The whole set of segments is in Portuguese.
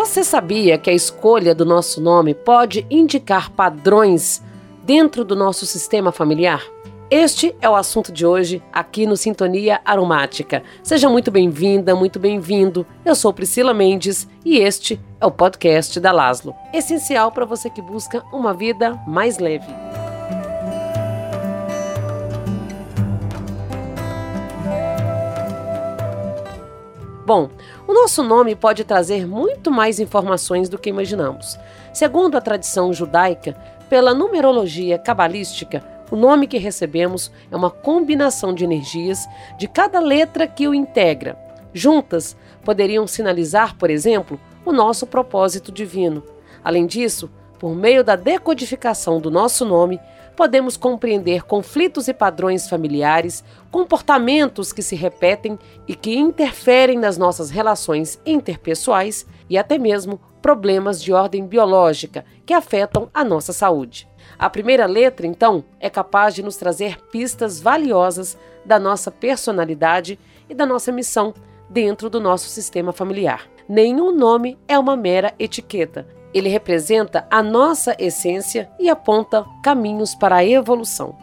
Você sabia que a escolha do nosso nome pode indicar padrões dentro do nosso sistema familiar? Este é o assunto de hoje aqui no Sintonia Aromática. Seja muito bem-vinda, muito bem-vindo. Eu sou Priscila Mendes e este é o podcast da Laslo. Essencial para você que busca uma vida mais leve. Bom, o nosso nome pode trazer muito mais informações do que imaginamos. Segundo a tradição judaica, pela numerologia cabalística, o nome que recebemos é uma combinação de energias de cada letra que o integra. Juntas, poderiam sinalizar, por exemplo, o nosso propósito divino. Além disso, por meio da decodificação do nosso nome, podemos compreender conflitos e padrões familiares, comportamentos que se repetem e que interferem nas nossas relações interpessoais e até mesmo problemas de ordem biológica que afetam a nossa saúde. A primeira letra, então, é capaz de nos trazer pistas valiosas da nossa personalidade e da nossa missão dentro do nosso sistema familiar. Nenhum nome é uma mera etiqueta, ele representa a nossa essência e aponta caminhos para a evolução.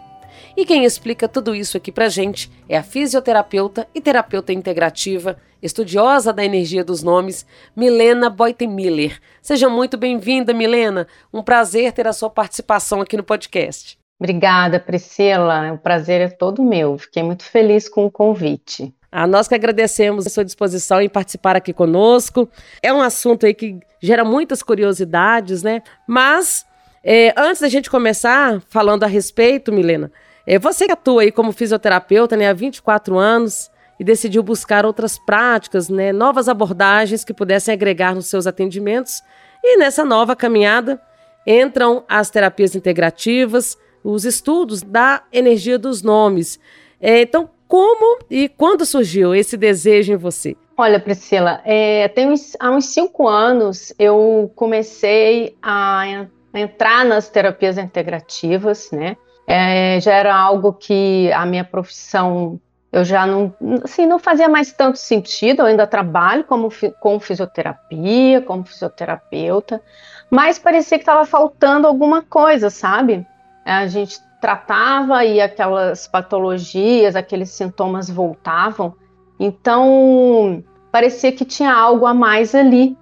E quem explica tudo isso aqui pra gente é a fisioterapeuta e terapeuta integrativa, estudiosa da energia dos nomes, Milena Boitenmiller. Seja muito bem-vinda, Milena. Um prazer ter a sua participação aqui no podcast. Obrigada, Priscila. O prazer é todo meu. Fiquei muito feliz com o convite. A nós que agradecemos a sua disposição em participar aqui conosco. É um assunto aí que gera muitas curiosidades, né? Mas, é, antes da gente começar falando a respeito, Milena, é, você que atua aí como fisioterapeuta né, há 24 anos e decidiu buscar outras práticas, né, novas abordagens que pudessem agregar nos seus atendimentos. E nessa nova caminhada entram as terapias integrativas, os estudos da energia dos nomes. É, então, como e quando surgiu esse desejo em você? Olha, Priscila, é, uns, há uns cinco anos eu comecei a, a entrar nas terapias integrativas, né? É, já era algo que a minha profissão eu já não, assim, não fazia mais tanto sentido. Eu ainda trabalho como com fisioterapia, como fisioterapeuta, mas parecia que estava faltando alguma coisa, sabe? A gente tratava e aquelas patologias, aqueles sintomas voltavam. Então, parecia que tinha algo a mais ali.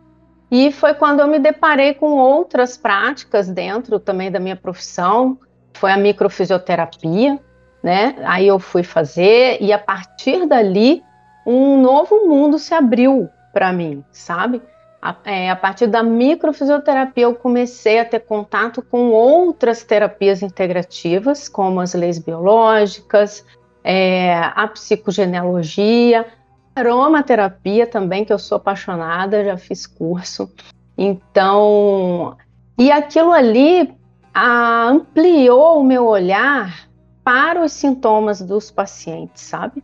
E foi quando eu me deparei com outras práticas dentro também da minha profissão, foi a microfisioterapia, né? Aí eu fui fazer e a partir dali um novo mundo se abriu para mim, sabe? A, é, a partir da microfisioterapia, eu comecei a ter contato com outras terapias integrativas, como as leis biológicas, é, a psicogenealogia, aromaterapia também, que eu sou apaixonada, já fiz curso. Então, e aquilo ali a, ampliou o meu olhar para os sintomas dos pacientes, sabe?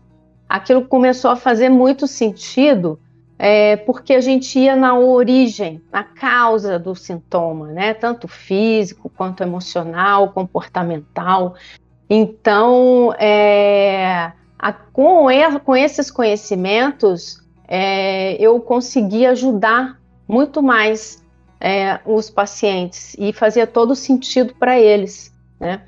Aquilo começou a fazer muito sentido é, porque a gente ia na origem, na causa do sintoma, né? Tanto físico quanto emocional, comportamental. Então, é, a, com, com, esses conhecimentos, é, eu consegui ajudar muito mais é, os pacientes e fazia todo sentido para eles, né?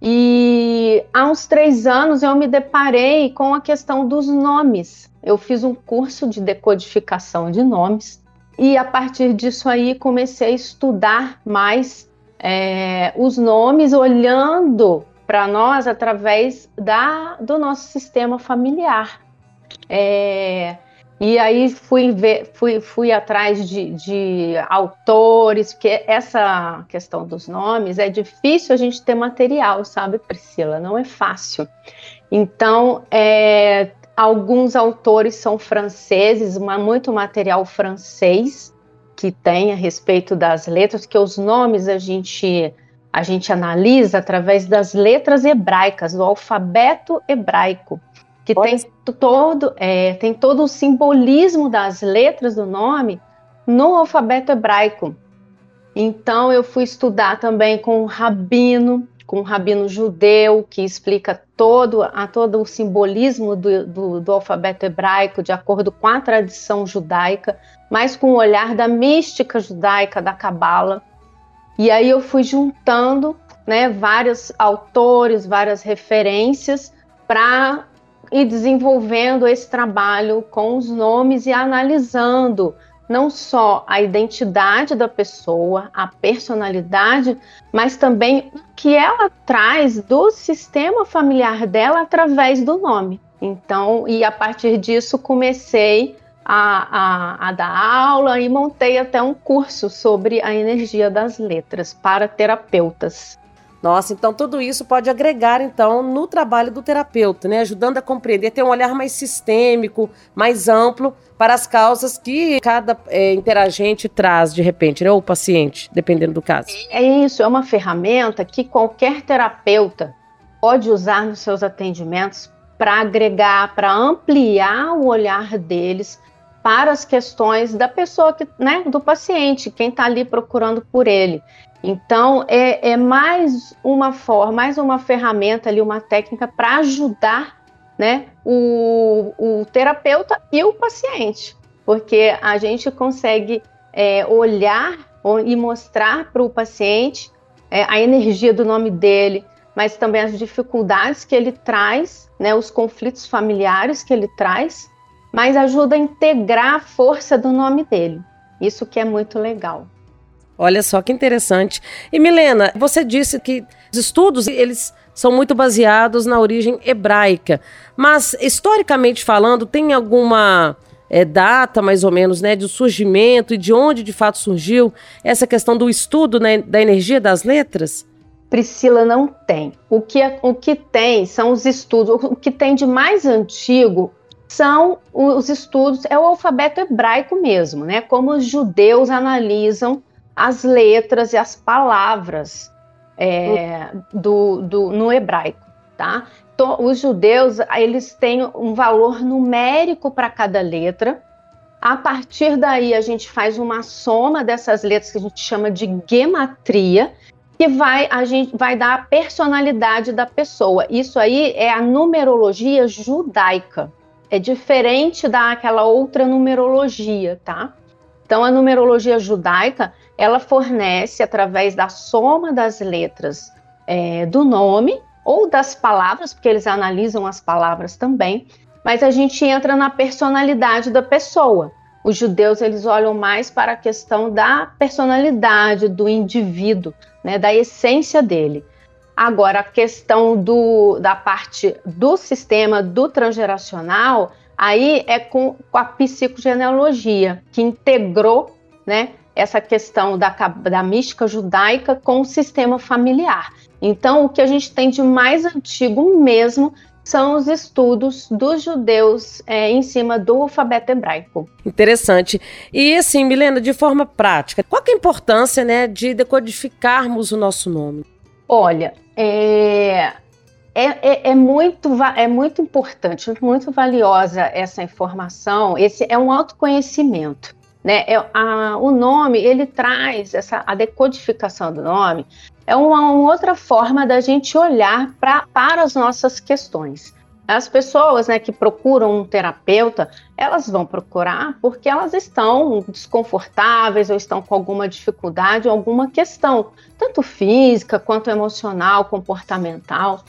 E há uns três anos eu me deparei com a questão dos nomes. Eu fiz um curso de decodificação de nomes e a partir disso aí comecei a estudar mais é, os nomes, olhando para nós através da, do nosso sistema familiar. É, e aí fui, ver, fui, fui atrás de, de, autores, porque essa questão dos nomes é difícil a gente ter material, sabe, Priscila? Não é fácil. Então, é, alguns autores são franceses, uma, muito material francês que tem a respeito das letras, que os nomes a gente a gente analisa através das letras hebraicas, do alfabeto hebraico que tem todo, é, tem todo o simbolismo das letras do nome no alfabeto hebraico. Então eu fui estudar também com o rabino, com um rabino judeu que explica todo, a, todo o simbolismo do, do, do alfabeto hebraico de acordo com a tradição judaica, mas com o olhar da mística judaica, da Cabala. E aí eu fui juntando né, vários autores, várias referências para ir desenvolvendo esse trabalho com os nomes e analisando não só a identidade da pessoa, a personalidade, mas também o que ela traz do sistema familiar dela através do nome. Então, e a partir disso comecei a, a, a, dar aula e montei até um curso sobre a energia das letras para terapeutas. Nossa, então tudo isso pode agregar então no trabalho do terapeuta, né, ajudando a compreender, ter um olhar mais sistêmico, mais amplo para as causas que cada é, interagente traz de repente, né, ou o paciente, dependendo do caso. É isso, é uma ferramenta que qualquer terapeuta pode usar nos seus atendimentos para agregar, para ampliar o olhar deles para as questões da pessoa que, né, do paciente, quem está ali procurando por ele. Então, é, é mais uma forma, mais uma ferramenta ali, uma técnica para ajudar né, o, o, terapeuta e o paciente, porque a gente consegue é, olhar e mostrar para o paciente é, a energia do nome dele, mas também as dificuldades que ele traz, né, os conflitos familiares que ele traz, mas ajuda a integrar a força do nome dele. Isso que é muito legal. Olha só que interessante. E Milena, você disse que os estudos eles são muito baseados na origem hebraica, mas historicamente falando, tem alguma é, data mais ou menos, né, de surgimento e de onde de fato surgiu essa questão do estudo né, da energia das letras? Priscila não tem. O que, é, o que tem são os estudos. O que tem de mais antigo são os estudos, é o alfabeto hebraico mesmo, né? Como os judeus analisam as letras e as palavras é, do, do, no hebraico, tá? Então, os judeus, eles têm um valor numérico para cada letra. A partir daí, a gente faz uma soma dessas letras que a gente chama de gematria, que vai a gente vai dar a personalidade da pessoa. Isso aí é a numerologia judaica. É diferente daquela outra numerologia, tá? Então, a numerologia judaica ela fornece através da soma das letras é, do nome ou das palavras, porque eles analisam as palavras também, mas a gente entra na personalidade da pessoa. Os judeus eles olham mais para a questão da personalidade do indivíduo, né, da essência dele. Agora, a questão do, da parte do sistema do transgeracional, aí é com, com a psicogenealogia, que integrou né, essa questão da, da mística judaica com o sistema familiar. Então, o que a gente tem de mais antigo mesmo são os estudos dos judeus é, em cima do alfabeto hebraico. Interessante. E assim, Milena, de forma prática, qual é a importância né, de decodificarmos o nosso nome? Olha, é, é, é, é, muito, é muito importante, muito valiosa essa informação. Esse é um autoconhecimento. Né? É, a, o nome, ele traz essa, a decodificação do nome, é uma, uma outra forma da gente olhar pra, para as nossas questões. As pessoas né, que procuram um terapeuta, elas vão procurar porque elas estão desconfortáveis ou estão com alguma dificuldade, alguma questão, tanto física quanto emocional, comportamental.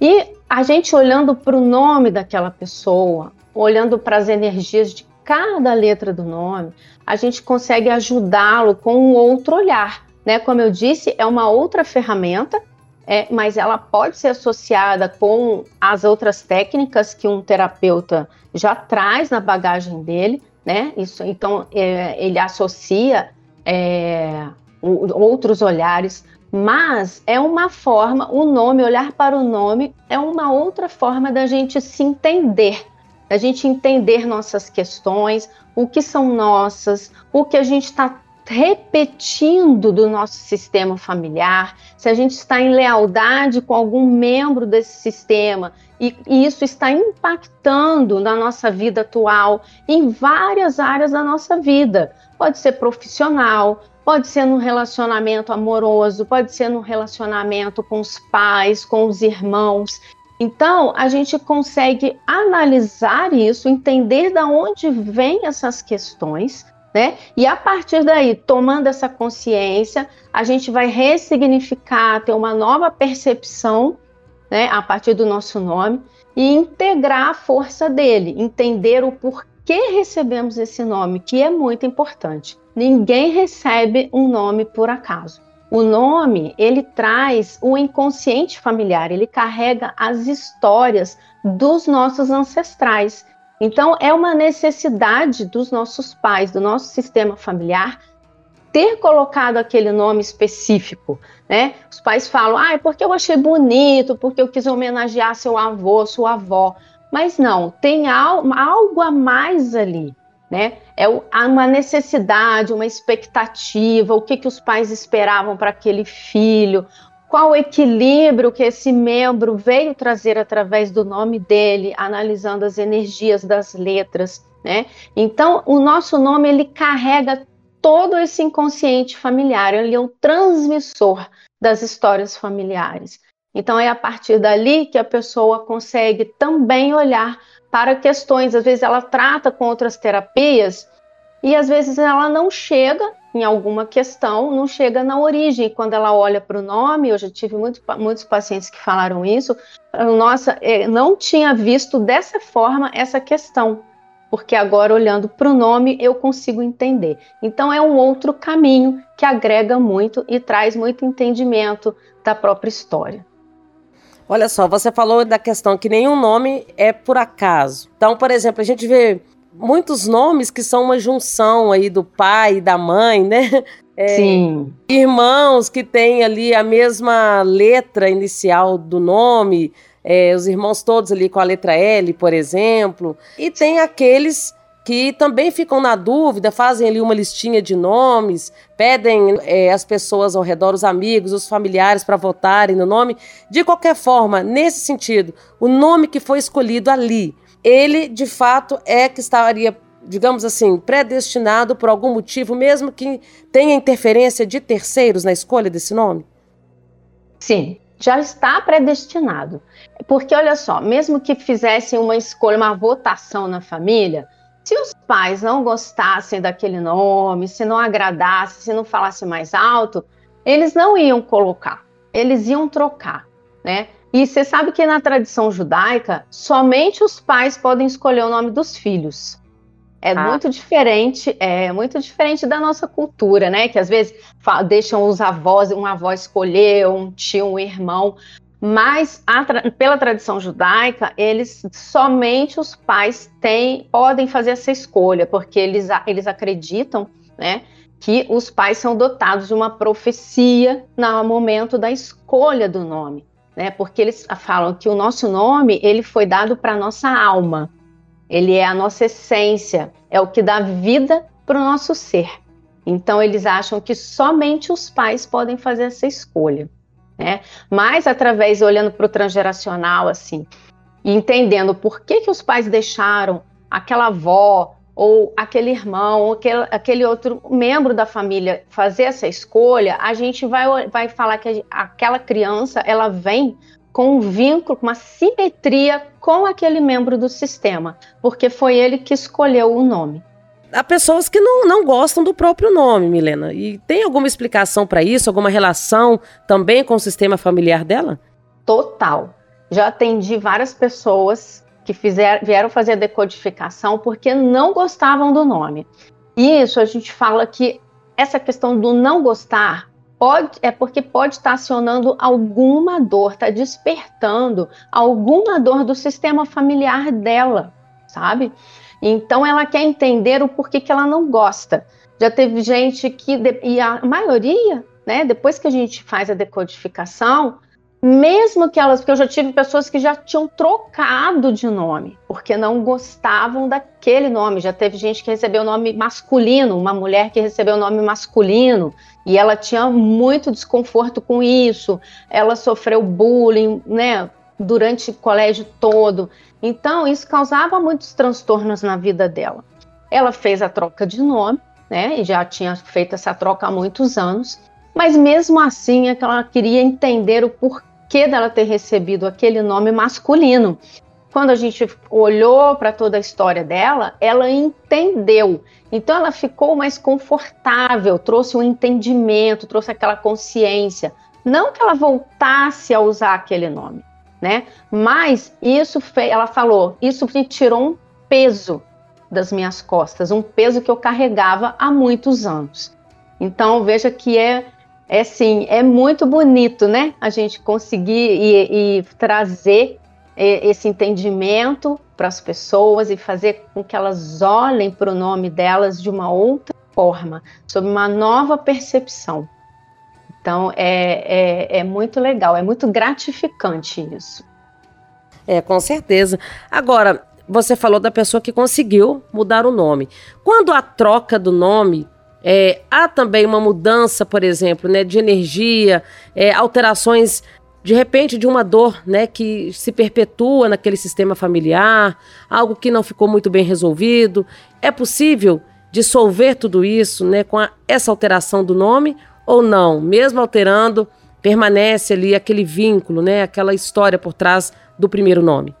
E a gente olhando para o nome daquela pessoa, olhando para as energias de cada letra do nome, a gente consegue ajudá-lo com um outro olhar. Né? Como eu disse, é uma outra ferramenta, é, mas ela pode ser associada com as outras técnicas que um terapeuta já traz na bagagem dele, né? Isso, então é, ele associa é, outros olhares, mas é uma forma, o nome, olhar para o nome é uma outra forma da gente se entender, a gente entender nossas questões, o que são nossas, o que a gente está repetindo do nosso sistema familiar, se a gente está em lealdade com algum membro desse sistema e, e, isso está impactando na nossa vida atual, em várias áreas da nossa vida. Pode ser profissional, pode ser num relacionamento amoroso, pode ser num relacionamento com os pais, com os irmãos. Então, a gente consegue analisar isso, entender de onde vêm essas questões, né? E a partir daí, tomando essa consciência, a gente vai ressignificar, ter uma nova percepção, né, a partir do nosso nome e integrar a força dele, entender o porquê recebemos esse nome, que é muito importante. Ninguém recebe um nome por acaso. O nome, ele traz o inconsciente familiar, ele carrega as histórias dos nossos ancestrais. Então, é uma necessidade dos nossos pais, do nosso sistema familiar, ter colocado aquele nome específico, né? Os pais falam, ah, é porque eu achei bonito, porque eu quis homenagear seu avô, sua avó. Mas não, tem algo a mais ali né? É uma necessidade, uma expectativa, o que, que os pais esperavam para aquele filho, qual o equilíbrio que esse membro veio trazer através do nome dele, analisando as energias das letras, né? Então, o nosso nome ele carrega todo esse inconsciente familiar, ele é o transmissor das histórias familiares. Então, é a partir dali que a pessoa consegue também olhar para questões, às vezes ela trata com outras terapias e às vezes ela não chega em alguma questão, não chega na origem. Quando ela olha para o nome, eu já tive muito, muitos pacientes que falaram isso, nossa, é, não tinha visto dessa forma essa questão, porque agora olhando para o nome eu consigo entender. Então é um outro caminho que agrega muito e traz muito entendimento da própria história. Olha só, você falou da questão que nenhum nome é por acaso. Então, por exemplo, a gente vê muitos nomes que são uma junção aí do pai e da mãe, né? É, Sim. Irmãos que têm ali a mesma letra inicial do nome, é, os irmãos todos ali com a letra L, por exemplo. E tem aqueles que também ficam na dúvida, fazem ali uma listinha de nomes, pedem é, as pessoas ao redor, os amigos, os familiares, para votarem no nome. De qualquer forma, nesse sentido, o nome que foi escolhido ali, ele de fato é que estaria, digamos assim, predestinado por algum motivo, mesmo que tenha interferência de terceiros na escolha desse nome? Sim, já está predestinado. Porque olha só, mesmo que fizessem uma escolha, uma votação na família, se os pais não gostassem daquele nome, se não agradasse, se não falasse mais alto, eles não iam colocar, eles iam trocar, né? E você sabe que na tradição judaica, somente os pais podem escolher o nome dos filhos. É ah. muito diferente, é muito diferente da nossa cultura, né? Que às vezes deixam os avós, um avó escolher, um tio, um irmão. Mas tra pela tradição judaica, eles somente os pais têm, podem fazer essa escolha, porque eles, eles acreditam, né, que os pais são dotados de uma profecia no momento da escolha do nome, né? Porque eles falam que o nosso nome ele foi dado para nossa alma, ele é a nossa essência, é o que dá vida para o nosso ser. Então eles acham que somente os pais podem fazer essa escolha né? Mas através, olhando para o transgeracional, assim, e entendendo por que, que os pais deixaram aquela avó ou aquele irmão, ou aquele, aquele outro membro da família fazer essa escolha, a gente vai, vai falar que aquela criança ela vem com um vínculo, com uma simetria com aquele membro do sistema, porque foi ele que escolheu o nome há pessoas que não, não gostam do próprio nome, Milena. E tem alguma explicação para isso? Alguma relação também com o sistema familiar dela? Total. Já atendi várias pessoas que fizeram, vieram fazer a decodificação porque não gostavam do nome. E isso a gente fala que essa questão do não gostar pode, é porque pode estar acionando alguma dor, está despertando alguma dor do sistema familiar dela, sabe? Então ela quer entender o porquê que ela não gosta. Já teve gente que, e a maioria, né, depois que a gente faz a decodificação, mesmo que elas, porque eu já tive pessoas que já tinham trocado de nome, porque não gostavam daquele nome. Já teve gente que recebeu o nome masculino, uma mulher que recebeu o nome masculino, e ela tinha muito desconforto com isso. Ela sofreu bullying, né, durante o colégio todo. Então, isso causava muitos transtornos na vida dela. Ela fez a troca de nome, né? E já tinha feito essa troca há muitos anos. Mas mesmo assim, é ela queria entender o porquê dela ter recebido aquele nome masculino. Quando a gente olhou para toda a história dela, ela entendeu. Então ela ficou mais confortável, trouxe um entendimento, trouxe aquela consciência. Não que ela voltasse a usar aquele nome, né? Mas isso ela falou, isso me tirou um peso das minhas costas, um peso que eu carregava há muitos anos. Então veja que é é sim, é muito bonito, né? A gente conseguir e, e trazer esse entendimento para as pessoas e fazer com que elas olhem para o nome delas de uma outra forma, sob uma nova percepção. Então é, é, é muito legal, é muito gratificante isso. É, com certeza. Agora, você falou da pessoa que conseguiu mudar o nome. Quando a troca do nome é, há também uma mudança, por exemplo, né, de energia, é, alterações de repente de uma dor, né, que se perpetua naquele sistema familiar, algo que não ficou muito bem resolvido. É possível dissolver tudo isso, né, com a, essa alteração do nome ou não? Mesmo alterando, permanece ali aquele vínculo, né, aquela história por trás do primeiro nome.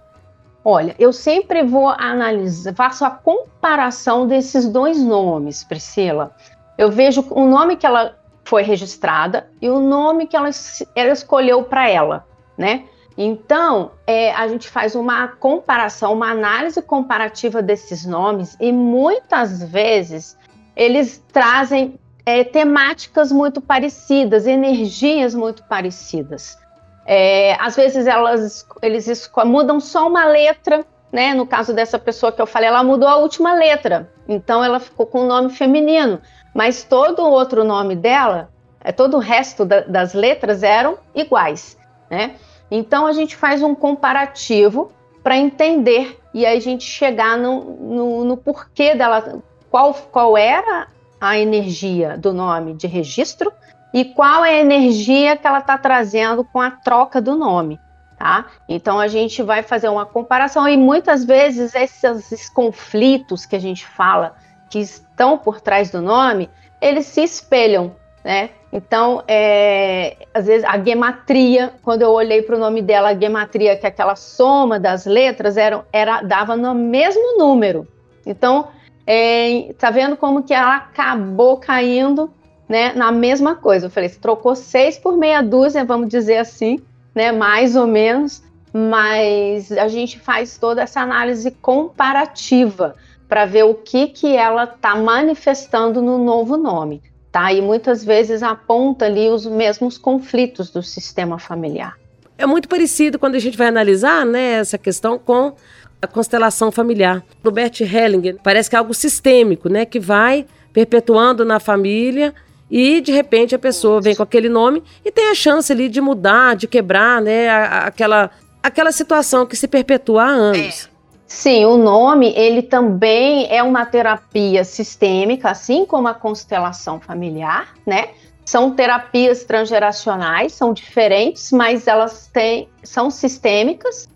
Olha, eu sempre vou analisar, faço a comparação desses dois nomes, Priscila. Eu vejo o nome que ela foi registrada e o nome que ela, ela escolheu para ela, né? Então, é, a gente faz uma comparação, uma análise comparativa desses nomes e muitas vezes eles trazem é, temáticas muito parecidas, energias muito parecidas. É, às vezes elas eles mudam só uma letra, né? No caso dessa pessoa que eu falei, ela mudou a última letra, então ela ficou com o nome feminino, mas todo o outro nome dela, é, todo o resto da, das letras eram iguais, né? Então a gente faz um comparativo para entender e aí a gente chegar no, no, no porquê dela, qual, qual era a energia do nome de registro e qual é a energia que ela está trazendo com a troca do nome. Tá? Então a gente vai fazer uma comparação e muitas vezes esses, conflitos que a gente fala que estão por trás do nome, eles se espelham, né? Então, é, às vezes a gematria, quando eu olhei para o nome dela, a gematria, que é aquela soma das letras, era, era dava no mesmo número. Então, é, tá vendo como que ela acabou caindo né, na mesma coisa. Eu falei, trocou seis por meia dúzia, vamos dizer assim, né, mais ou menos, mas a gente faz toda essa análise comparativa para ver o que, que ela está manifestando no novo nome. Tá? E muitas vezes aponta ali os mesmos conflitos do sistema familiar. É muito parecido quando a gente vai analisar né, essa questão com a constelação familiar. Robert Hellinger parece que é algo sistêmico, né, que vai perpetuando na família e de repente a pessoa vem com aquele nome e tem a chance ali de mudar, de quebrar, né, aquela aquela situação que se perpetua há anos. É. Sim, o nome ele também é uma terapia sistêmica, assim como a constelação familiar, né? São terapias transgeracionais, são diferentes, mas elas têm, são sistêmicas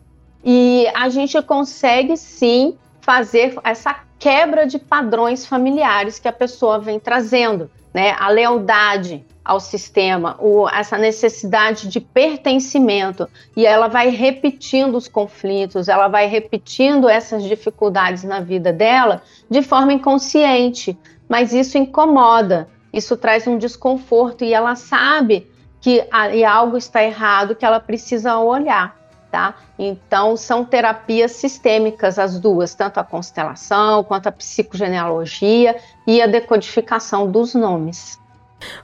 e a gente consegue sim fazer essa quebra de padrões familiares que a pessoa vem trazendo né, a lealdade ao sistema, o, essa necessidade de pertencimento, e ela vai repetindo os conflitos, ela vai repetindo essas dificuldades na vida dela de forma inconsciente, mas isso incomoda, isso traz um desconforto e ela sabe que a, e algo está errado que ela precisa olhar. Tá? Então, são terapias sistêmicas as duas, tanto a constelação quanto a psicogenealogia e a decodificação dos nomes.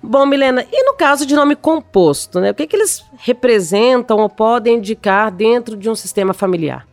Bom, Milena, e no caso de nome composto, né? O que, que eles representam ou podem indicar dentro de um sistema familiar?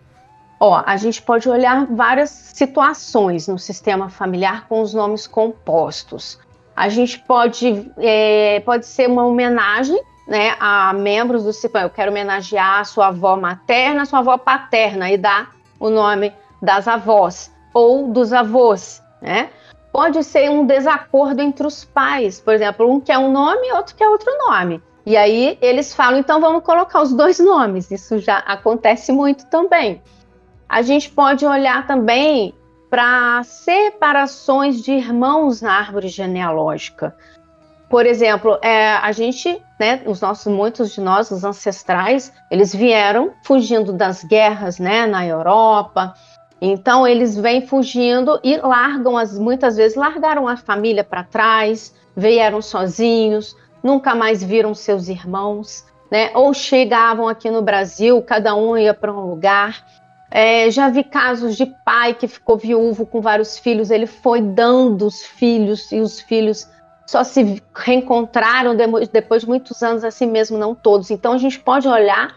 Ó, a gente pode olhar várias situações no sistema familiar com os nomes compostos. A gente pode, é, pode ser uma homenagem né, a membros do CIPAM. Eu quero homenagear sua avó materna, sua avó paterna e dar o nome das avós ou dos avós, né? Pode ser um desacordo entre os pais, por exemplo, um quer um nome outro quer outro nome. E aí eles falam, então vamos colocar os dois nomes. Isso já acontece muito também. A gente pode olhar também para separações de irmãos na árvore genealógica. Por exemplo, é, a gente, né, os nossos, muitos de nós, os ancestrais, eles vieram fugindo das guerras, né, na Europa. Então eles vêm fugindo e largam as, muitas vezes largaram a família para trás, vieram sozinhos, nunca mais viram seus irmãos, né? Ou chegavam aqui no Brasil, cada um ia para um lugar. É, já vi casos de pai que ficou viúvo com vários filhos, ele foi dando os filhos e os filhos só se reencontraram depois de muitos anos, assim mesmo, não todos. Então a gente pode olhar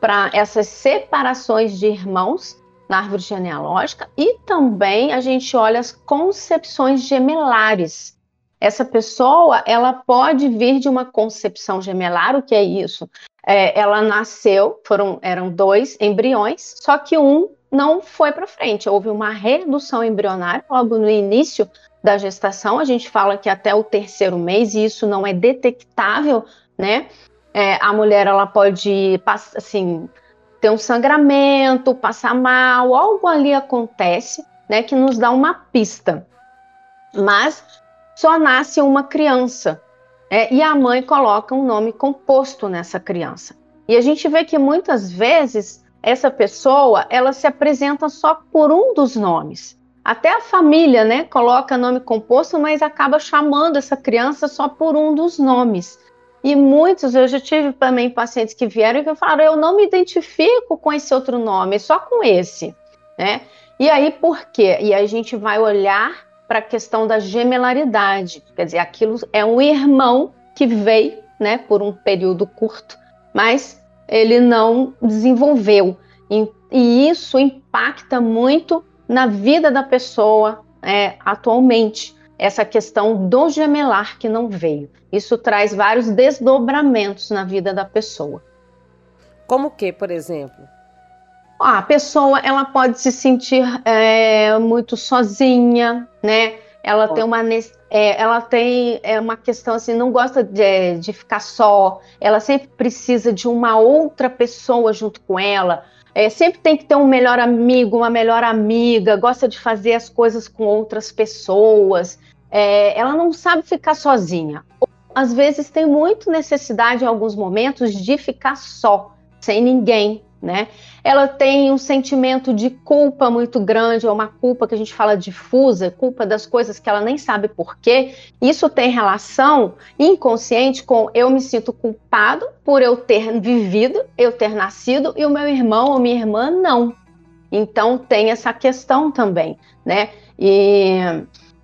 para essas separações de irmãos na árvore genealógica e também a gente olha as concepções gemelares. Essa pessoa, ela pode vir de uma concepção gemelar, o que é isso? É, ela nasceu, foram, eram dois embriões, só que um não foi para frente. Houve uma redução embrionária logo no início da gestação. A gente fala que até o terceiro mês, e isso não é detectável, né? É, a mulher ela pode assim ter um sangramento, passar mal, algo ali acontece, né, que nos dá uma pista. Mas só nasce uma criança é, e a mãe coloca um nome composto nessa criança. E a gente vê que muitas vezes essa pessoa ela se apresenta só por um dos nomes. Até a família, né, coloca nome composto, mas acaba chamando essa criança só por um dos nomes. E muitos, eu já tive também pacientes que vieram e que falaram: eu não me identifico com esse outro nome, só com esse, né? E aí por quê? E a gente vai olhar para a questão da gemelaridade, quer dizer, aquilo é um irmão que veio, né, por um período curto, mas ele não desenvolveu. E, e isso impacta muito na vida da pessoa é, atualmente. Essa questão do gemelar que não veio. Isso traz vários desdobramentos na vida da pessoa. Como que, por exemplo? A pessoa ela pode se sentir é, muito sozinha, né? Ela tem uma é, ela tem é, uma questão assim, não gosta de, de ficar só. Ela sempre precisa de uma outra pessoa junto com ela é, sempre tem que ter um melhor amigo, uma melhor amiga, gosta de fazer as coisas com outras pessoas. É, ela não sabe ficar sozinha. Às vezes tem muito necessidade em alguns momentos de ficar só, sem ninguém, né? Ela tem um sentimento de culpa muito grande, é uma culpa que a gente fala difusa, culpa das coisas que ela nem sabe por quê. Isso tem relação inconsciente com eu me sinto culpado por eu ter vivido, eu ter nascido e o meu irmão ou minha irmã não. Então tem essa questão também, né? E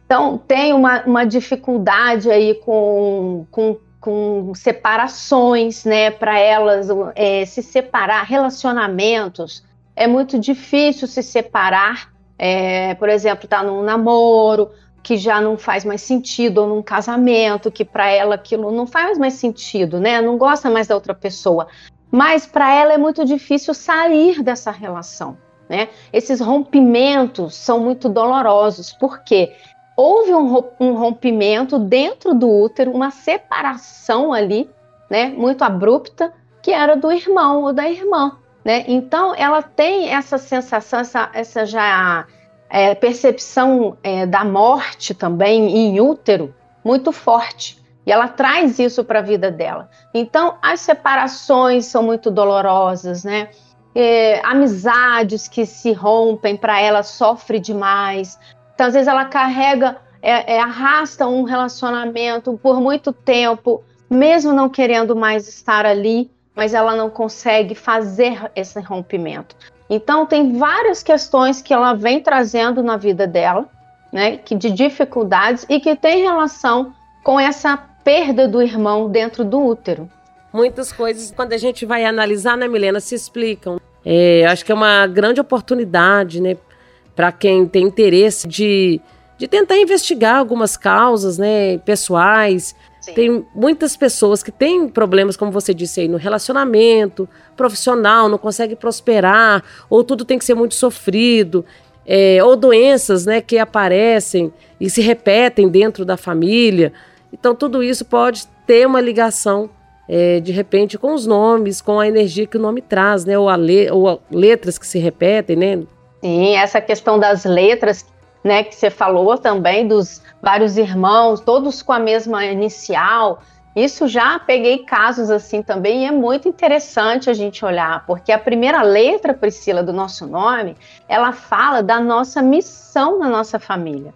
então tem uma, uma dificuldade aí com, com com separações, né, para elas é, se separar, relacionamentos. É muito difícil se separar, é, por exemplo, tá num namoro que já não faz mais sentido, ou num casamento que para ela aquilo não faz mais sentido, né? Não gosta mais da outra pessoa. Mas para ela é muito difícil sair dessa relação. Né? Esses rompimentos são muito dolorosos, porque houve um rompimento dentro do útero, uma separação ali, né, muito abrupta, que era do irmão ou da irmã, né? Então ela tem essa sensação, essa, essa já é, percepção é, da morte também em útero muito forte. E ela traz isso para a vida dela. Então, as separações são muito dolorosas, né? É, amizades que se rompem para ela sofre demais, então, às vezes, ela carrega, é, é, arrasta um relacionamento por muito tempo, mesmo não querendo mais estar ali, mas ela não consegue fazer esse rompimento. Então, tem várias questões que ela vem trazendo na vida dela, né, que de dificuldades e que tem relação com essa perda do irmão dentro do útero. Muitas coisas, quando a gente vai analisar, né, Milena, se explicam. É, acho que é uma grande oportunidade, né, para quem tem interesse de, de tentar investigar algumas causas né, pessoais. Sim. Tem muitas pessoas que têm problemas, como você disse aí, no relacionamento profissional, não consegue prosperar, ou tudo tem que ser muito sofrido, é, ou doenças né, que aparecem e se repetem dentro da família. Então, tudo isso pode ter uma ligação, é, de repente, com os nomes, com a energia que o nome traz, né? Ou, a le ou letras que se repetem, né? Sim, essa questão das letras né, que você falou também, dos vários irmãos, todos com a mesma inicial. Isso já peguei casos assim também e é muito interessante a gente olhar, porque a primeira letra, Priscila, do nosso nome, ela fala da nossa missão na nossa família.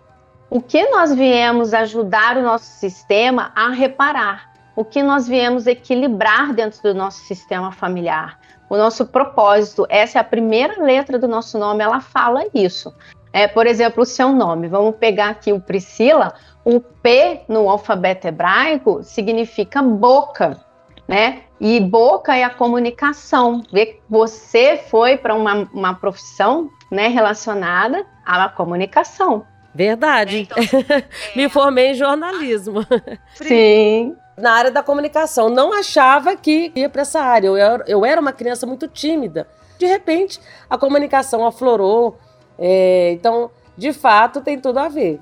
O que nós viemos ajudar o nosso sistema a reparar, o que nós viemos equilibrar dentro do nosso sistema familiar. O nosso propósito, essa é a primeira letra do nosso nome, ela fala isso. É, por exemplo, o seu nome. Vamos pegar aqui o Priscila. O P no alfabeto hebraico significa boca, né? E boca é a comunicação. Vê você foi para uma, uma profissão né, relacionada à comunicação. Verdade. Então, Me formei em jornalismo. Sim. Na área da comunicação. Não achava que ia para essa área. Eu era, eu era uma criança muito tímida. De repente, a comunicação aflorou. É, então, de fato, tem tudo a ver.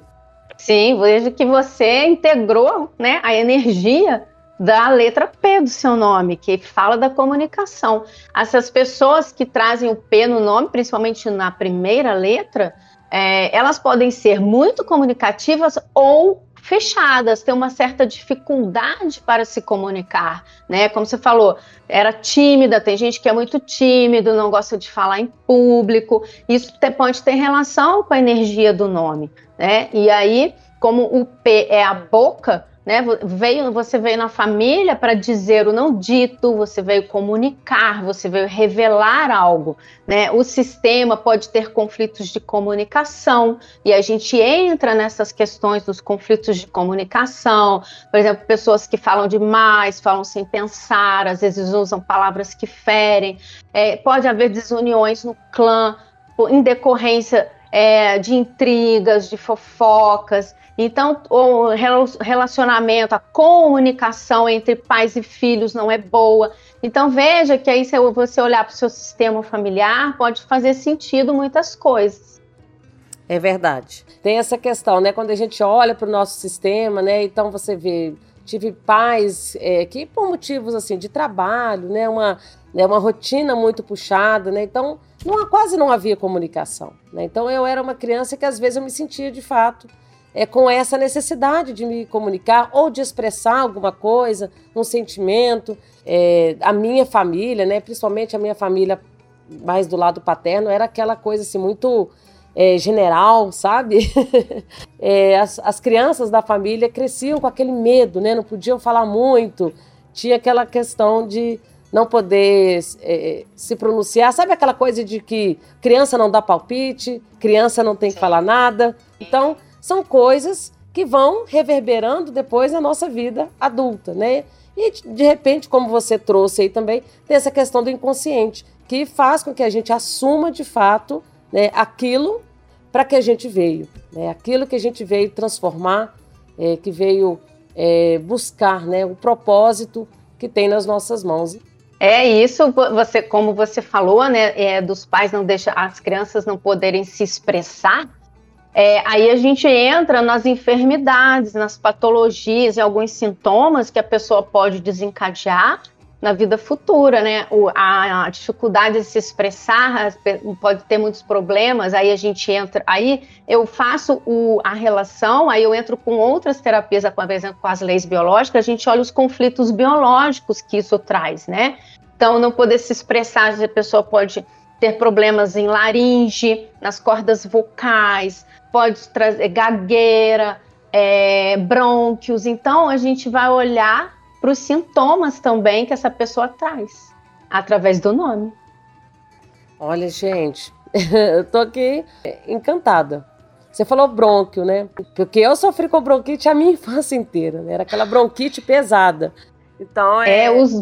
Sim, vejo que você integrou né, a energia da letra P do seu nome, que fala da comunicação. Essas pessoas que trazem o P no nome, principalmente na primeira letra, é, elas podem ser muito comunicativas ou fechadas, ter uma certa dificuldade para se comunicar, né? Como você falou, era tímida, tem gente que é muito tímido, não gosta de falar em público. Isso pode ter relação com a energia do nome, né? E aí, como o P é a boca, né? Veio, você veio na família para dizer o não dito, você veio comunicar, você veio revelar algo, né? O sistema pode ter conflitos de comunicação e a gente entra nessas questões dos conflitos de comunicação, por exemplo, pessoas que falam demais, falam sem pensar, às vezes usam palavras que ferem, é, pode haver desuniões no clã em decorrência é, de intrigas, de fofocas. Então, o relacionamento, a comunicação entre pais e filhos não é boa. Então, veja que aí, se você olhar para o seu sistema familiar, pode fazer sentido muitas coisas. É verdade. Tem essa questão, né? Quando a gente olha para o nosso sistema, né? Então você vê, tive pais é, que por motivos assim de trabalho, né? Uma, né, uma rotina muito puxada, né? Então não, quase não havia comunicação. Né? Então eu era uma criança que às vezes eu me sentia de fato é, com essa necessidade de me comunicar ou de expressar alguma coisa, um sentimento. É, a minha família, né, principalmente a minha família mais do lado paterno, era aquela coisa assim muito é, general, sabe? é, as, as crianças da família cresciam com aquele medo, né? Não podiam falar muito. Tinha aquela questão de não poder é, se pronunciar. Sabe aquela coisa de que criança não dá palpite, criança não tem que falar nada? Então, são coisas que vão reverberando depois na nossa vida adulta, né? E de repente, como você trouxe aí também, tem essa questão do inconsciente, que faz com que a gente assuma de fato né, aquilo para que a gente veio, né? aquilo que a gente veio transformar, é, que veio é, buscar né, o propósito que tem nas nossas mãos. É isso, você, como você falou, né, é, dos pais não deixar as crianças não poderem se expressar. É, aí a gente entra nas enfermidades, nas patologias e alguns sintomas que a pessoa pode desencadear na vida futura, né? O, a, a, dificuldade de se expressar pode ter muitos problemas. Aí a gente entra, aí eu faço o, a relação, aí eu entro com outras terapias, por exemplo, com as leis biológicas. A gente olha os conflitos biológicos que isso traz, né? Então, não poder se expressar, a pessoa pode ter problemas em laringe, nas cordas vocais, pode trazer gagueira, é, brônquios. Então, a gente vai olhar para os sintomas também que essa pessoa traz, através do nome. Olha, gente, eu tô aqui encantada. Você falou brônquio, né? Porque eu sofri com bronquite a minha infância inteira, né? Era aquela bronquite pesada. Então é, é os,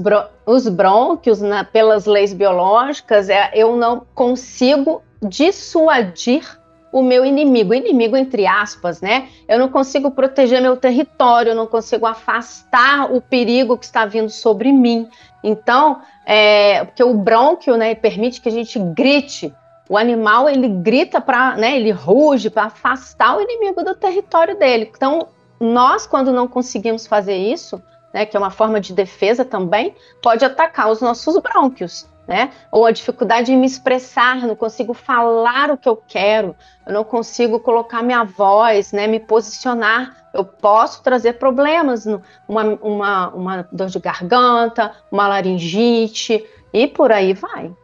os brônquios, na, pelas leis biológicas, é, eu não consigo dissuadir o meu inimigo, inimigo entre aspas, né? Eu não consigo proteger meu território, não consigo afastar o perigo que está vindo sobre mim. Então, é, porque o brônquio, né, permite que a gente grite. O animal ele grita para, né, ele ruge para afastar o inimigo do território dele. Então, nós quando não conseguimos fazer isso, né, que é uma forma de defesa também, pode atacar os nossos brônquios. Né? Ou a dificuldade em me expressar, não consigo falar o que eu quero, eu não consigo colocar minha voz, né? Me posicionar. Eu posso trazer problemas, uma, uma, uma dor de garganta, uma laringite e por aí vai.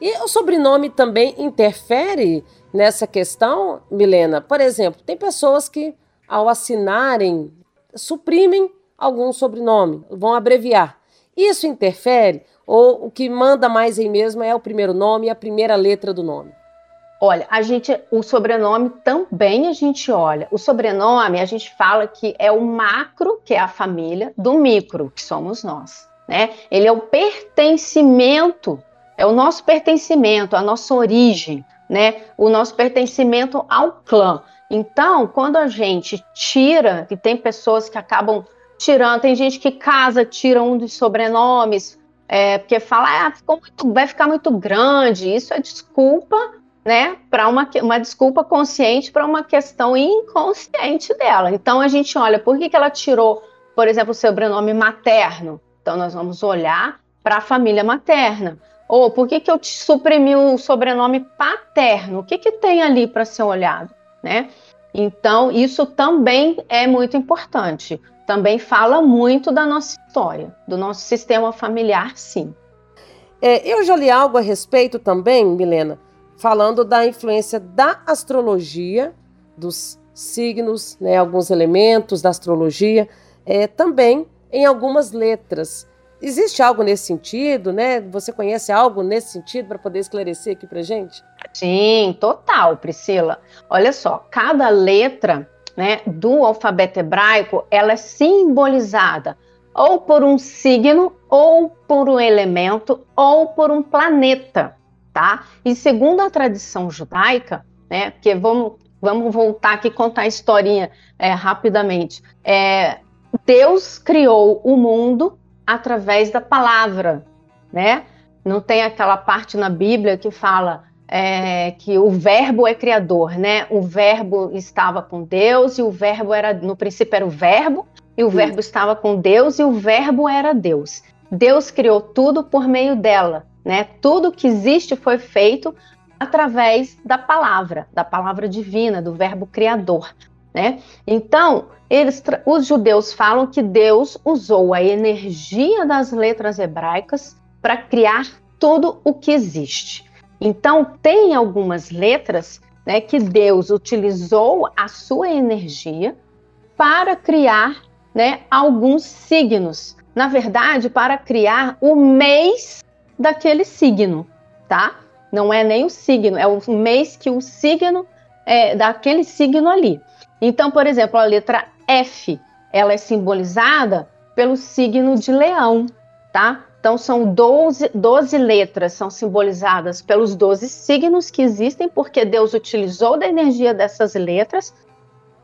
E o sobrenome também interfere nessa questão, Milena? Por exemplo, tem pessoas que, ao assinarem, suprimem algum sobrenome, vão abreviar. Isso interfere? Ou o que manda mais em mesmo é o primeiro nome e a primeira letra do nome? Olha, a gente, o sobrenome também a gente olha. O sobrenome a gente fala que é o macro, que é a família, do micro, que somos nós. Né? Ele é o pertencimento, é o nosso pertencimento, a nossa origem, né? O nosso pertencimento ao clã. Então, quando a gente tira, e tem pessoas que acabam tirando, tem gente que casa, tira um dos sobrenomes, é, porque fala, ah, ficou muito, vai ficar muito grande. Isso é desculpa, né? Para uma, uma desculpa consciente para uma questão inconsciente dela. Então a gente olha, por que, que ela tirou, por exemplo, o sobrenome materno? Então nós vamos olhar para a família materna. Ou por que, que eu suprimi o sobrenome paterno? O que, que tem ali para ser olhado, né? Então, isso também é muito importante também fala muito da nossa história, do nosso sistema familiar, sim. É, eu já li algo a respeito também, Milena, falando da influência da astrologia, dos signos, né, alguns elementos da astrologia, é, também em algumas letras. Existe algo nesse sentido, né? Você conhece algo nesse sentido para poder esclarecer aqui para gente? Sim, total, Priscila. Olha só, cada letra né, do alfabeto hebraico, ela é simbolizada ou por um signo, ou por um elemento, ou por um planeta, tá? E segundo a tradição judaica, né, porque vamos, vamos voltar aqui contar a historinha é, rapidamente. É, Deus criou o mundo através da palavra, né? Não tem aquela parte na Bíblia que fala é, que o verbo é criador, né? O verbo estava com Deus e o verbo era, no princípio era o verbo, e o Sim. verbo estava com Deus e o verbo era Deus. Deus criou tudo por meio dela, né? Tudo que existe foi feito através da palavra, da palavra divina, do verbo criador, né? Então, eles, os judeus falam que Deus usou a energia das letras hebraicas para criar tudo o que existe. Então, tem algumas letras né, que Deus utilizou a sua energia para criar né, alguns signos. Na verdade, para criar o mês daquele signo, tá? Não é nem o signo, é o mês que o signo é daquele signo ali. Então, por exemplo, a letra F, ela é simbolizada pelo signo de Leão, tá? Então, são 12, 12 letras, são simbolizadas pelos 12 signos que existem, porque Deus utilizou da energia dessas letras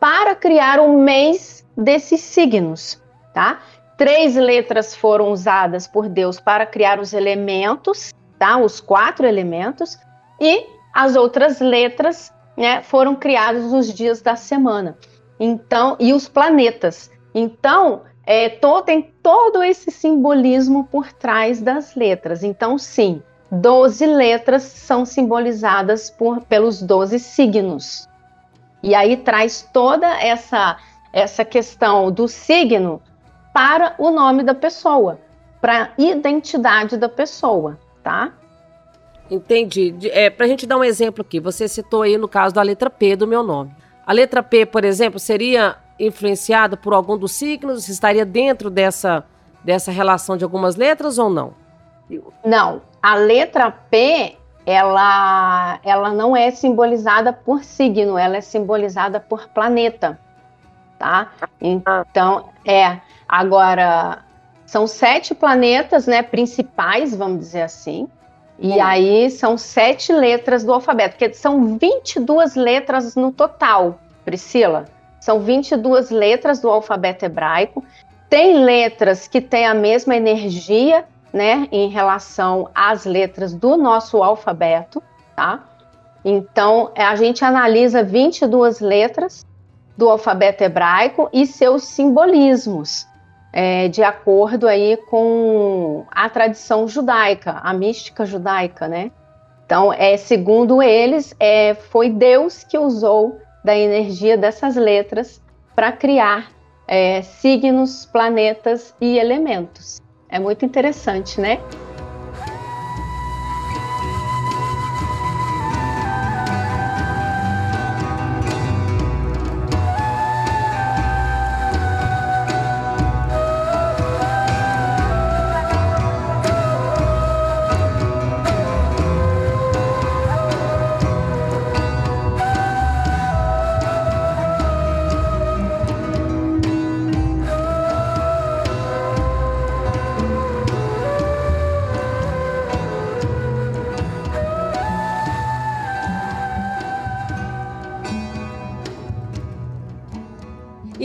para criar o mês desses signos, tá? Três letras foram usadas por Deus para criar os elementos, tá? Os quatro elementos, e as outras letras, né, foram criadas nos dias da semana. Então, e os planetas. Então, é, to, tem todo esse simbolismo por trás das letras. Então, sim, 12 letras são simbolizadas por, pelos 12 signos. E aí traz toda essa, essa questão do signo para o nome da pessoa, para a identidade da pessoa, tá? Entendi. É, para a gente dar um exemplo aqui, você citou aí no caso da letra P do meu nome. A letra P, por exemplo, seria influenciada por algum dos signos? Estaria dentro dessa, dessa relação de algumas letras ou não? Não. A letra P, ela, ela não é simbolizada por signo, ela é simbolizada por planeta, tá? Então, é. Agora, são sete planetas, né, principais, vamos dizer assim. E aí são sete letras do alfabeto, porque são 22 letras no total, Priscila. São 22 letras do alfabeto hebraico. Tem letras que têm a mesma energia, né, em relação às letras do nosso alfabeto, tá? Então, a gente analisa 22 letras do alfabeto hebraico e seus simbolismos. é, de acordo aí com a tradição judaica, a mística judaica, né? Então, é, segundo eles, é, foi Deus que usou da energia dessas letras para criar é, signos, planetas e elementos. É muito interessante, né?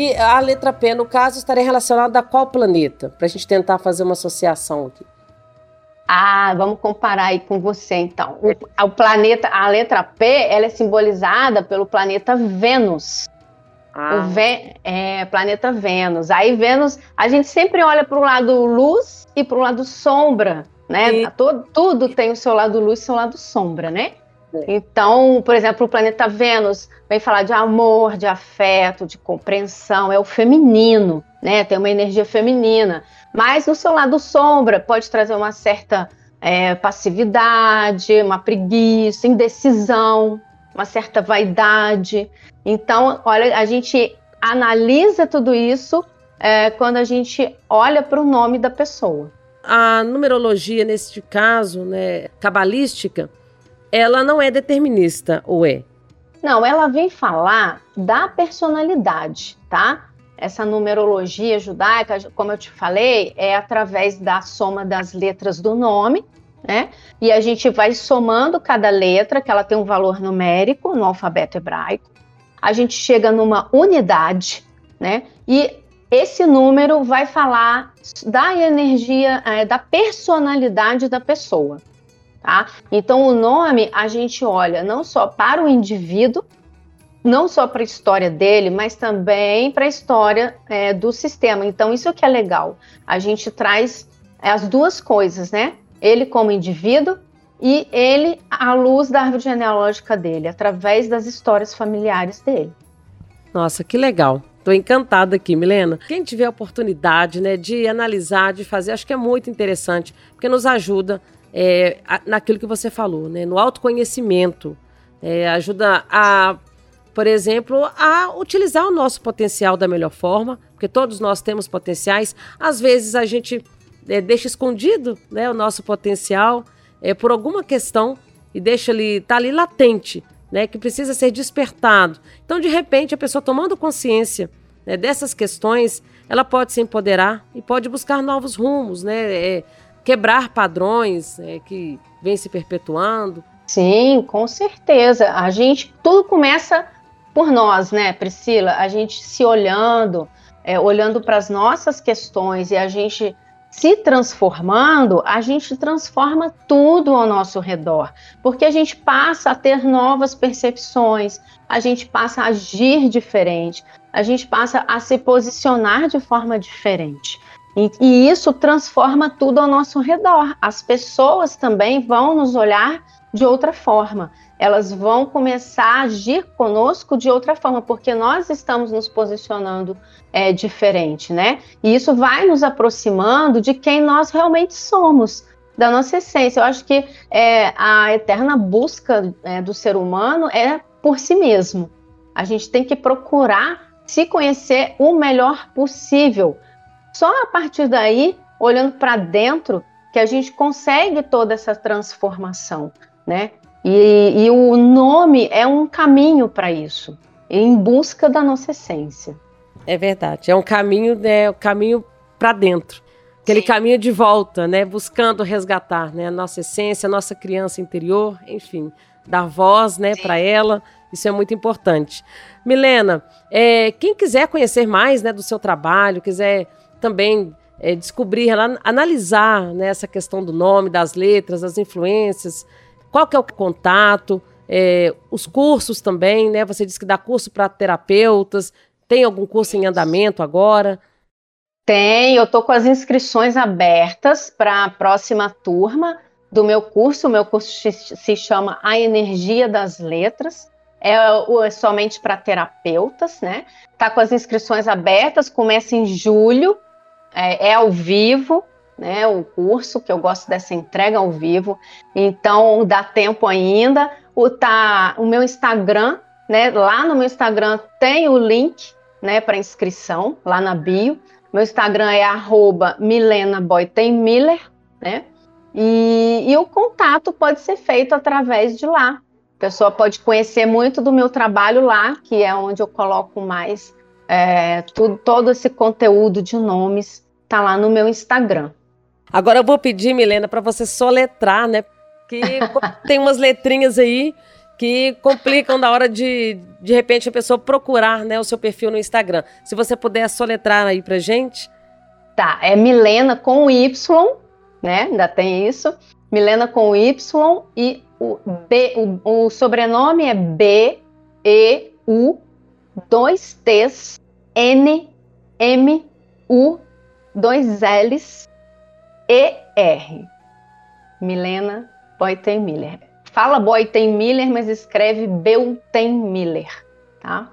E a letra P, no caso, estaria relacionada a qual planeta? Para a gente tentar fazer uma associação aqui. Ah, vamos comparar aí com você, então. O, o, planeta, a letra P, ela é simbolizada pelo planeta Vênus. Ah. O é, planeta Vênus. Aí Vênus, a gente sempre olha para o lado luz e para o lado sombra, né? E... Todo, tudo tem o seu lado luz e o seu lado sombra, né? Então, por exemplo, o planeta Vênus vem falar de amor, de afeto, de compreensão, é o feminino, né? Tem uma energia feminina. Mas no seu lado sombra pode trazer uma certa é, passividade, uma preguiça, indecisão, uma certa vaidade. Então, olha, a gente analisa tudo isso é, quando a gente olha para o nome da pessoa. A numerologia, neste caso, né, cabalística, ela não é determinista, ou é? Não, ela vem falar da personalidade, tá? Essa numerologia judaica, como eu te falei, é através da soma das letras do nome, né? E a gente vai somando cada letra, que ela tem um valor numérico no alfabeto hebraico. A gente chega numa unidade, né? E esse número vai falar da energia, é, da personalidade da pessoa. Tá? Então, o nome a gente olha não só para o indivíduo, não só para a história dele, mas também para a história é, do sistema. Então, isso que é legal. A gente traz as duas coisas, né? Ele como indivíduo e ele à luz da árvore genealógica dele, através das histórias familiares dele. Nossa, que legal. Estou encantada aqui, Milena. Quem tiver a oportunidade né, de analisar, de fazer, acho que é muito interessante, porque nos ajuda é, naquilo que você falou, né? no autoconhecimento. É, ajuda a, por exemplo, a utilizar o nosso potencial da melhor forma, porque todos nós temos potenciais. Às vezes a gente é, deixa escondido né, o nosso potencial é, por alguma questão e deixa ele, tá ali latente, né, que precisa ser despertado. Então, de repente, a pessoa tomando consciência né, dessas questões, ela pode se empoderar e pode buscar novos rumos, né? É, quebrar padrões é, que vêm se perpetuando? Sim, com certeza. A gente tudo começa por nós, né, Priscila? A gente se olhando, é, olhando para as nossas questões e a gente se transformando, a gente transforma tudo ao nosso redor, porque a gente passa a ter novas percepções, a gente passa a agir diferente, a gente passa a se posicionar de forma diferente. E, e, isso transforma tudo ao nosso redor. As pessoas também vão nos olhar de outra forma. Elas vão começar a agir conosco de outra forma, porque nós estamos nos posicionando é, diferente, né? E isso vai nos aproximando de quem nós realmente somos, da nossa essência. Eu acho que é, a eterna busca é, do ser humano é por si mesmo. A gente tem que procurar se conhecer o melhor possível só a partir daí, olhando para dentro, que a gente consegue toda essa transformação, né? E, e o nome é um caminho para isso, em busca da nossa essência. É verdade, é um caminho, né, um caminho para dentro, aquele Sim. caminho de volta, né, buscando resgatar, né, a nossa essência, a nossa criança interior, enfim, dar voz, né, para ela. Isso é muito importante. Milena, é, quem quiser conhecer mais, né, do seu trabalho, quiser também é, descobrir, analisar né, essa questão do nome, das letras, das influências, qual que é o contato, é, os cursos também, né? Você disse que dá curso para terapeutas, tem algum curso em andamento agora? Tem, eu estou com as inscrições abertas para a próxima turma do meu curso. O meu curso se chama A Energia das Letras. É, é somente para terapeutas, né? Tá com as inscrições abertas, começa em julho, é, é, ao vivo, né? O curso, que eu gosto dessa entrega ao vivo. Então dá tempo ainda. O, tá, o meu Instagram, né? Lá no meu Instagram tem o link né, para inscrição, lá na bio. Meu Instagram é arroba Milena Miller, né? E, e o contato pode ser feito através de lá. A pessoa pode conhecer muito do meu trabalho lá, que é onde eu coloco mais é, tudo, todo esse conteúdo de nomes, tá lá no meu Instagram. Agora eu vou pedir, Milena, para você soletrar, né? Que tem umas letrinhas aí que complicam na hora de, de repente, a pessoa procurar né, o seu perfil no Instagram. Se você puder soletrar aí pra gente. Tá, é Milena com Y, né? Ainda tem isso. Milena com Y e o, B, o, o sobrenome é B, E, U, dois T's, N, M, U, dois L's, E, R. Milena Boiten-Miller. Fala Boiten-Miller, mas escreve Beuten-Miller, tá?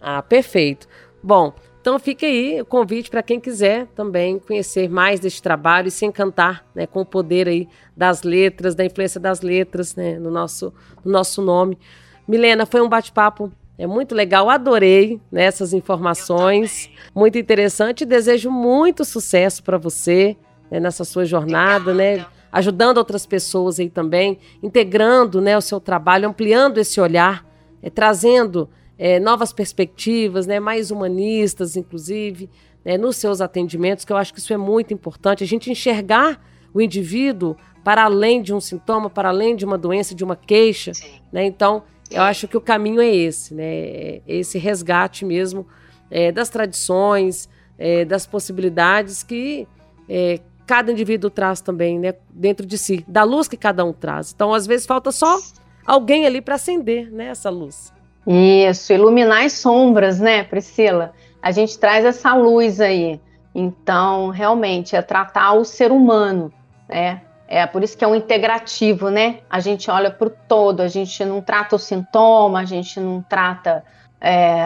Ah, perfeito. Bom, então fica aí o convite para quem quiser também conhecer mais deste trabalho e se encantar né, com o poder aí das letras, da influência das letras né, no, nosso, no nosso nome. Milena, foi um bate-papo é muito legal, adorei né, essas informações, muito interessante. Desejo muito sucesso para você né, nessa sua jornada, né, ajudando outras pessoas aí também, integrando né, o seu trabalho, ampliando esse olhar, é, trazendo é, novas perspectivas, né, mais humanistas, inclusive, né, nos seus atendimentos, que eu acho que isso é muito importante, a gente enxergar o indivíduo para além de um sintoma, para além de uma doença, de uma queixa. Né? Então, eu acho que o caminho é esse, né? É esse resgate mesmo é, das tradições, é, das possibilidades que é, cada indivíduo traz também, né? Dentro de si, da luz que cada um traz. Então, às vezes, falta só alguém ali para acender né, essa luz. Isso, iluminar as sombras, né, Priscila? A gente traz essa luz aí. Então, realmente, é tratar o ser humano, né? É por isso que é um integrativo, né? A gente olha para o todo, a gente não trata o sintoma, a gente não trata é,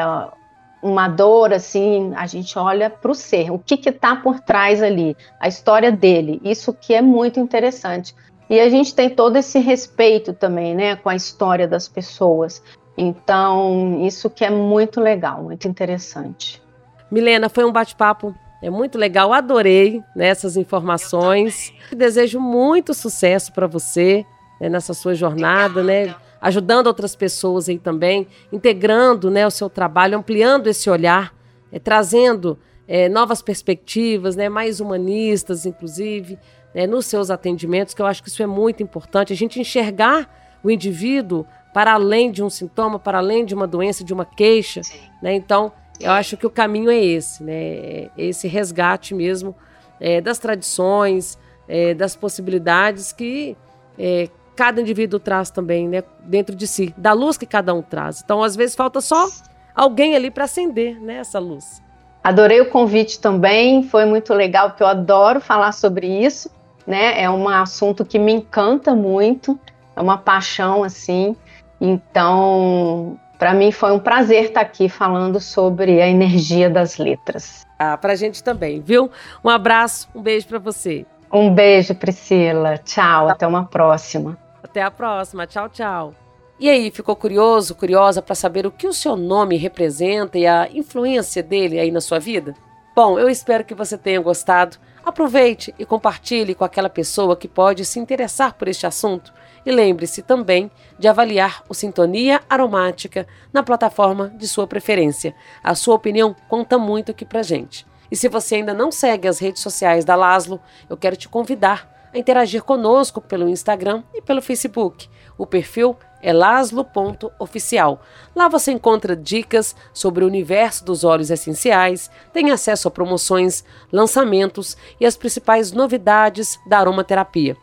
uma dor, assim, a gente olha para o ser, o que está por trás ali, a história dele, isso que é muito interessante. E a gente tem todo esse respeito também, né, com a história das pessoas. Então, isso que é muito legal, muito interessante. Milena, foi um bate-papo é muito legal, adorei né, essas informações. Desejo muito sucesso para você né, nessa sua jornada, né, ajudando outras pessoas aí também, integrando né, o seu trabalho, ampliando esse olhar, é, trazendo é, novas perspectivas, né, mais humanistas, inclusive, né, nos seus atendimentos, que eu acho que isso é muito importante. A gente enxergar o indivíduo para além de um sintoma, para além de uma doença, de uma queixa. Né? Então, eu acho que o caminho é esse, né? Esse resgate mesmo é, das tradições, é, das possibilidades que é, cada indivíduo traz também, né? Dentro de si, da luz que cada um traz. Então, às vezes, falta só alguém ali para acender né, essa luz. Adorei o convite também, foi muito legal, porque eu adoro falar sobre isso, né? É um assunto que me encanta muito, é uma paixão, assim. Então, para mim foi um prazer estar aqui falando sobre a energia das letras. Ah, para a gente também, viu? Um abraço, um beijo para você. Um beijo, Priscila. Tchau, tá. até uma próxima. Até a próxima. Tchau, tchau. E aí, ficou curioso, curiosa para saber o que o seu nome representa e a influência dele aí na sua vida? Bom, eu espero que você tenha gostado. Aproveite e compartilhe com aquela pessoa que pode se interessar por este assunto e lembre-se também de avaliar o Sintonia Aromática na plataforma de sua preferência. A sua opinião conta muito aqui pra gente. E se você ainda não segue as redes sociais da Laslo, eu quero te convidar a interagir conosco pelo Instagram e pelo Facebook. O perfil é laslo.oficial. Lá você encontra dicas sobre o universo dos óleos essenciais, tem acesso a promoções, lançamentos e as principais novidades da aromaterapia.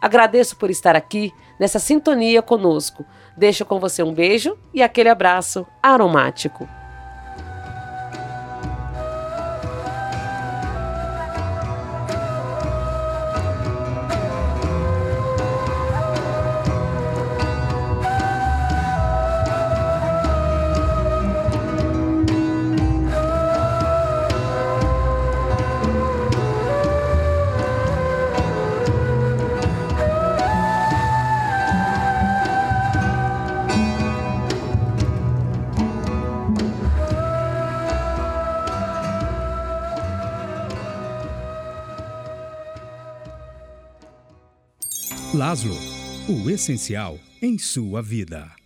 Agradeço por estar aqui nessa sintonia conosco. Deixo com você um beijo e aquele abraço aromático. Laszlo, o essencial em sua vida.